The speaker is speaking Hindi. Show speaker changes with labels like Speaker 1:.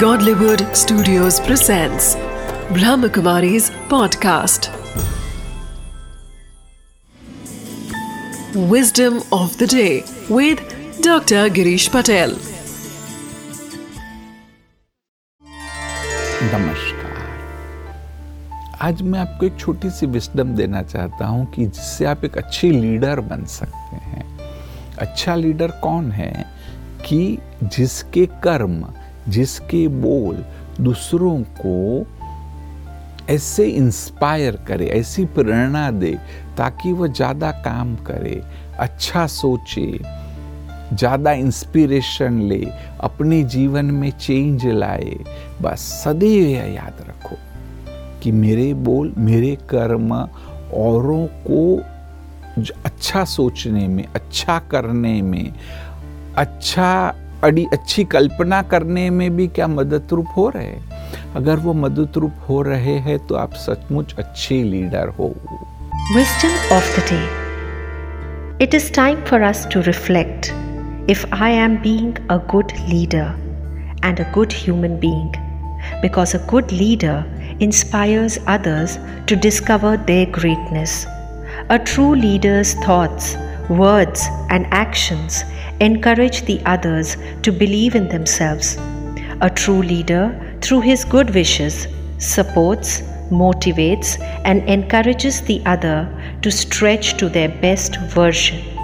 Speaker 1: Godlywood Studios presents Brahmakumari's podcast. Wisdom of the day with Dr. Girish Patel.
Speaker 2: नमस्कार आज मैं आपको एक छोटी सी विस्डम देना चाहता हूँ कि जिससे आप एक अच्छी लीडर बन सकते हैं अच्छा लीडर कौन है कि जिसके कर्म जिसके बोल दूसरों को ऐसे इंस्पायर करे, ऐसी प्रेरणा दे, ताकि वह ज़्यादा काम करे अच्छा सोचे, ज़्यादा इंस्पिरेशन ले, अपने जीवन में चेंज लाए। बस सदैव यह याद रखो कि मेरे बोल, मेरे कर्म औरों को अच्छा सोचने में अच्छा करने में अच्छा अड़ी अच्छी कल्पना करने में भी क्या मदद रूप हो रहे हैं? अगर वो मदद रूप हो रहे हैं तो आप सचमुच अच्छे लीडर हो।
Speaker 3: Wisdom of the day it is time for us to reflect if I am being a good leader and a good human being because a good leader inspires others to discover their greatness a true leader's thoughts words and actions encourage the others to believe in themselves. A true leader, through his good wishes, supports, motivates, and encourages the other to stretch to their best version.